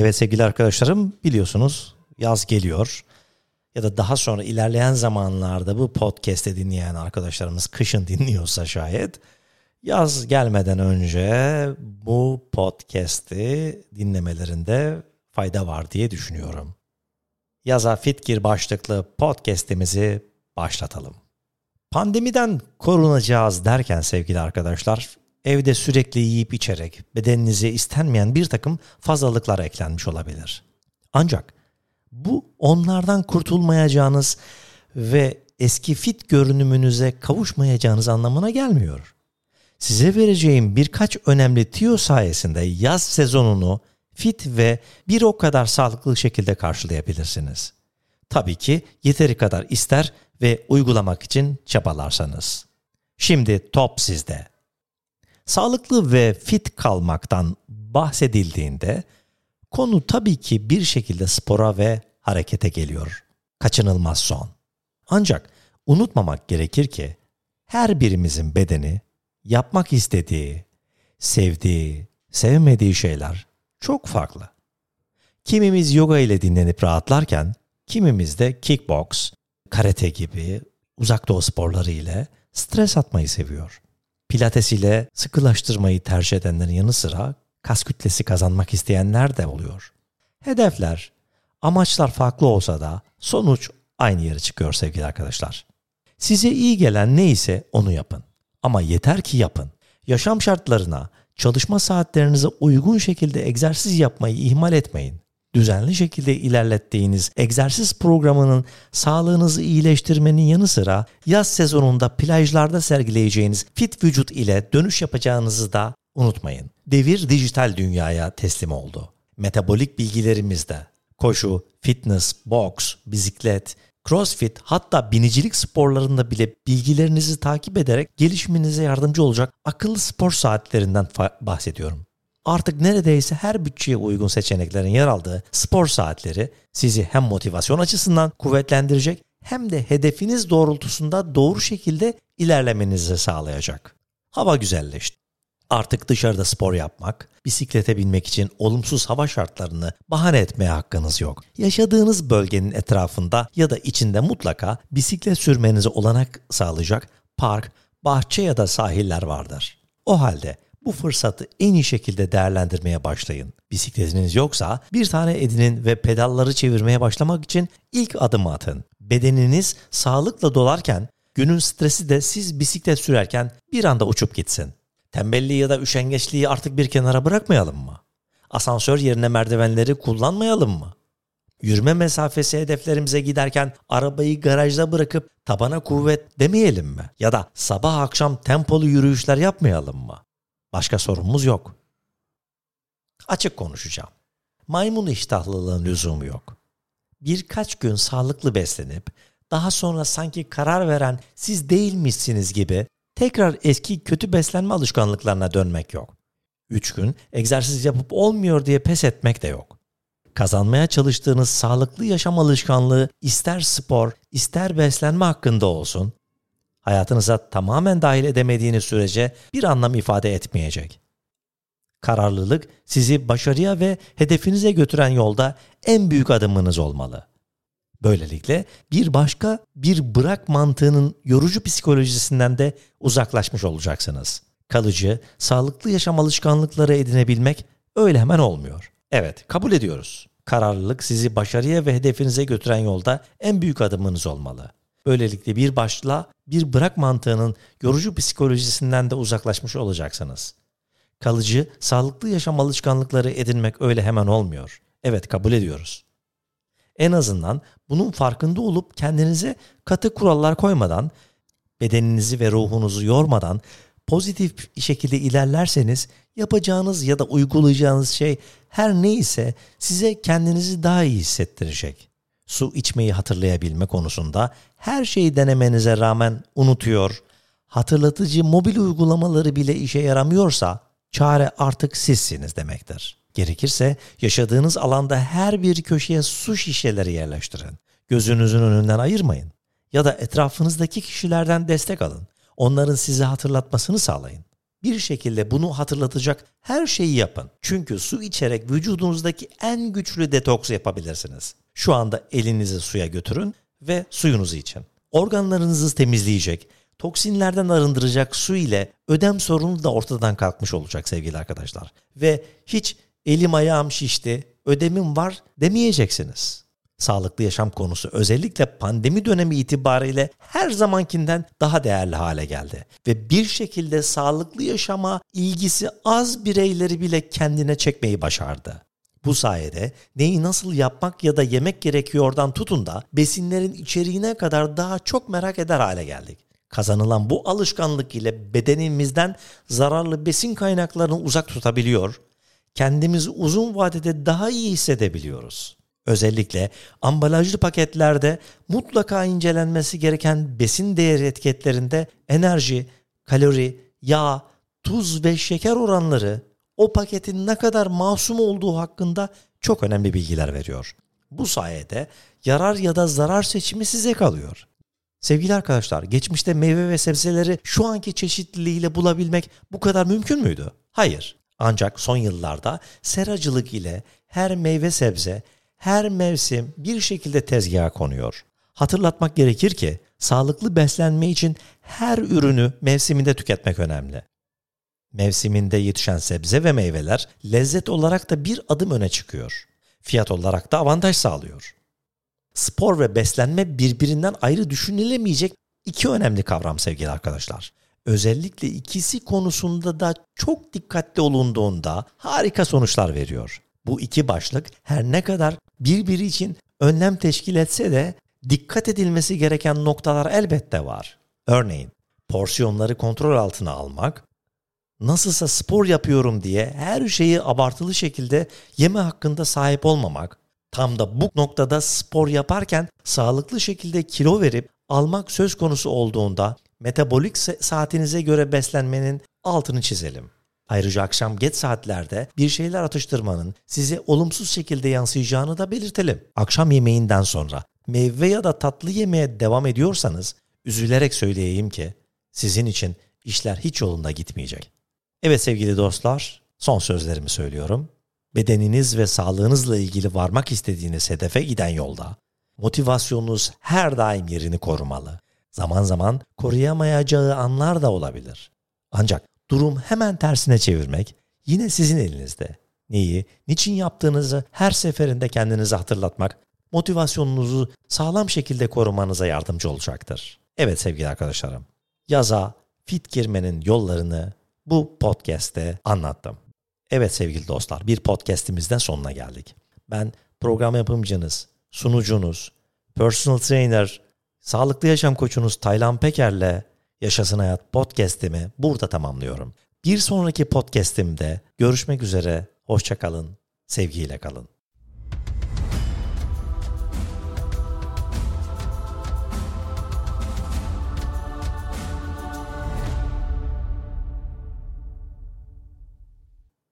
Evet sevgili arkadaşlarım biliyorsunuz yaz geliyor ya da daha sonra ilerleyen zamanlarda bu podcast'i dinleyen arkadaşlarımız kışın dinliyorsa şayet yaz gelmeden önce bu podcast'i dinlemelerinde fayda var diye düşünüyorum. Yaza Fitgir başlıklı podcast'imizi başlatalım. Pandemiden korunacağız derken sevgili arkadaşlar, evde sürekli yiyip içerek bedeninize istenmeyen bir takım fazlalıklar eklenmiş olabilir. Ancak bu onlardan kurtulmayacağınız ve eski fit görünümünüze kavuşmayacağınız anlamına gelmiyor. Size vereceğim birkaç önemli tiyo sayesinde yaz sezonunu fit ve bir o kadar sağlıklı şekilde karşılayabilirsiniz. Tabii ki yeteri kadar ister ve uygulamak için çabalarsanız. Şimdi top sizde. Sağlıklı ve fit kalmaktan bahsedildiğinde konu tabii ki bir şekilde spora ve harekete geliyor. Kaçınılmaz son. Ancak unutmamak gerekir ki her birimizin bedeni yapmak istediği, sevdiği, sevmediği şeyler çok farklı. Kimimiz yoga ile dinlenip rahatlarken kimimiz de kickbox, karate gibi uzak doğu sporları ile stres atmayı seviyor. Pilates ile sıkılaştırmayı tercih edenlerin yanı sıra kas kütlesi kazanmak isteyenler de oluyor. Hedefler, amaçlar farklı olsa da sonuç aynı yere çıkıyor sevgili arkadaşlar. Size iyi gelen neyse onu yapın. Ama yeter ki yapın. Yaşam şartlarına, çalışma saatlerinize uygun şekilde egzersiz yapmayı ihmal etmeyin. Düzenli şekilde ilerlettiğiniz egzersiz programının sağlığınızı iyileştirmenin yanı sıra yaz sezonunda plajlarda sergileyeceğiniz fit vücut ile dönüş yapacağınızı da unutmayın. Devir dijital dünyaya teslim oldu. Metabolik bilgilerimizde koşu, fitness, boks, bisiklet, crossfit hatta binicilik sporlarında bile bilgilerinizi takip ederek gelişiminize yardımcı olacak akıllı spor saatlerinden bahsediyorum. Artık neredeyse her bütçeye uygun seçeneklerin yer aldığı spor saatleri sizi hem motivasyon açısından kuvvetlendirecek hem de hedefiniz doğrultusunda doğru şekilde ilerlemenizi sağlayacak. Hava güzelleşti. Artık dışarıda spor yapmak, bisiklete binmek için olumsuz hava şartlarını bahane etmeye hakkınız yok. Yaşadığınız bölgenin etrafında ya da içinde mutlaka bisiklet sürmenize olanak sağlayacak park, bahçe ya da sahiller vardır. O halde bu fırsatı en iyi şekilde değerlendirmeye başlayın. Bisikletiniz yoksa bir tane edinin ve pedalları çevirmeye başlamak için ilk adımı atın. Bedeniniz sağlıkla dolarken günün stresi de siz bisiklet sürerken bir anda uçup gitsin. Tembelliği ya da üşengeçliği artık bir kenara bırakmayalım mı? Asansör yerine merdivenleri kullanmayalım mı? Yürüme mesafesi hedeflerimize giderken arabayı garajda bırakıp tabana kuvvet demeyelim mi? Ya da sabah akşam tempolu yürüyüşler yapmayalım mı? Başka sorumuz yok. Açık konuşacağım. Maymun iştahlılığın lüzumu yok. Birkaç gün sağlıklı beslenip daha sonra sanki karar veren siz değilmişsiniz gibi tekrar eski kötü beslenme alışkanlıklarına dönmek yok. 3 gün egzersiz yapıp olmuyor diye pes etmek de yok. Kazanmaya çalıştığınız sağlıklı yaşam alışkanlığı ister spor, ister beslenme hakkında olsun, hayatınıza tamamen dahil edemediğiniz sürece bir anlam ifade etmeyecek. Kararlılık sizi başarıya ve hedefinize götüren yolda en büyük adımınız olmalı. Böylelikle bir başka bir bırak mantığının yorucu psikolojisinden de uzaklaşmış olacaksınız. Kalıcı, sağlıklı yaşam alışkanlıkları edinebilmek öyle hemen olmuyor. Evet, kabul ediyoruz. Kararlılık sizi başarıya ve hedefinize götüren yolda en büyük adımınız olmalı. Böylelikle bir başla bir bırak mantığının yorucu psikolojisinden de uzaklaşmış olacaksınız. Kalıcı, sağlıklı yaşam alışkanlıkları edinmek öyle hemen olmuyor. Evet kabul ediyoruz. En azından bunun farkında olup kendinize katı kurallar koymadan, bedeninizi ve ruhunuzu yormadan pozitif şekilde ilerlerseniz yapacağınız ya da uygulayacağınız şey her neyse size kendinizi daha iyi hissettirecek. Su içmeyi hatırlayabilme konusunda her şeyi denemenize rağmen unutuyor, hatırlatıcı mobil uygulamaları bile işe yaramıyorsa çare artık sizsiniz demektir. Gerekirse yaşadığınız alanda her bir köşeye su şişeleri yerleştirin. Gözünüzün önünden ayırmayın. Ya da etrafınızdaki kişilerden destek alın. Onların size hatırlatmasını sağlayın. Bir şekilde bunu hatırlatacak her şeyi yapın. Çünkü su içerek vücudunuzdaki en güçlü detoks yapabilirsiniz. Şu anda elinizi suya götürün ve suyunuzu için. Organlarınızı temizleyecek, toksinlerden arındıracak su ile ödem sorunu da ortadan kalkmış olacak sevgili arkadaşlar. Ve hiç elim ayağım şişti, ödemim var demeyeceksiniz. Sağlıklı yaşam konusu özellikle pandemi dönemi itibariyle her zamankinden daha değerli hale geldi. Ve bir şekilde sağlıklı yaşama ilgisi az bireyleri bile kendine çekmeyi başardı. Bu sayede neyi nasıl yapmak ya da yemek gerekiyordan tutun da besinlerin içeriğine kadar daha çok merak eder hale geldik. Kazanılan bu alışkanlık ile bedenimizden zararlı besin kaynaklarını uzak tutabiliyor, kendimizi uzun vadede daha iyi hissedebiliyoruz. Özellikle ambalajlı paketlerde mutlaka incelenmesi gereken besin değeri etiketlerinde enerji, kalori, yağ, tuz ve şeker oranları o paketin ne kadar masum olduğu hakkında çok önemli bilgiler veriyor. Bu sayede yarar ya da zarar seçimi size kalıyor. Sevgili arkadaşlar, geçmişte meyve ve sebzeleri şu anki çeşitliliğiyle bulabilmek bu kadar mümkün müydü? Hayır. Ancak son yıllarda seracılık ile her meyve sebze, her mevsim bir şekilde tezgaha konuyor. Hatırlatmak gerekir ki sağlıklı beslenme için her ürünü mevsiminde tüketmek önemli. Mevsiminde yetişen sebze ve meyveler lezzet olarak da bir adım öne çıkıyor. Fiyat olarak da avantaj sağlıyor. Spor ve beslenme birbirinden ayrı düşünülemeyecek iki önemli kavram sevgili arkadaşlar. Özellikle ikisi konusunda da çok dikkatli olunduğunda harika sonuçlar veriyor. Bu iki başlık her ne kadar birbiri için önlem teşkil etse de dikkat edilmesi gereken noktalar elbette var. Örneğin porsiyonları kontrol altına almak, nasılsa spor yapıyorum diye her şeyi abartılı şekilde yeme hakkında sahip olmamak, tam da bu noktada spor yaparken sağlıklı şekilde kilo verip almak söz konusu olduğunda metabolik saatinize göre beslenmenin altını çizelim. Ayrıca akşam geç saatlerde bir şeyler atıştırmanın size olumsuz şekilde yansıyacağını da belirtelim. Akşam yemeğinden sonra meyve ya da tatlı yemeye devam ediyorsanız üzülerek söyleyeyim ki sizin için işler hiç yolunda gitmeyecek. Evet sevgili dostlar, son sözlerimi söylüyorum. Bedeniniz ve sağlığınızla ilgili varmak istediğiniz hedefe giden yolda motivasyonunuz her daim yerini korumalı. Zaman zaman koruyamayacağı anlar da olabilir. Ancak durum hemen tersine çevirmek yine sizin elinizde. Neyi, niçin yaptığınızı her seferinde kendinize hatırlatmak motivasyonunuzu sağlam şekilde korumanıza yardımcı olacaktır. Evet sevgili arkadaşlarım, yaza fit girmenin yollarını bu podcast'te anlattım. Evet sevgili dostlar, bir podcast'imizden sonuna geldik. Ben program yapımcınız, sunucunuz, personal trainer, sağlıklı yaşam koçunuz Taylan Peker'le Yaşasın Hayat podcast'imi burada tamamlıyorum. Bir sonraki podcast'imde görüşmek üzere. Hoşçakalın. Sevgiyle kalın.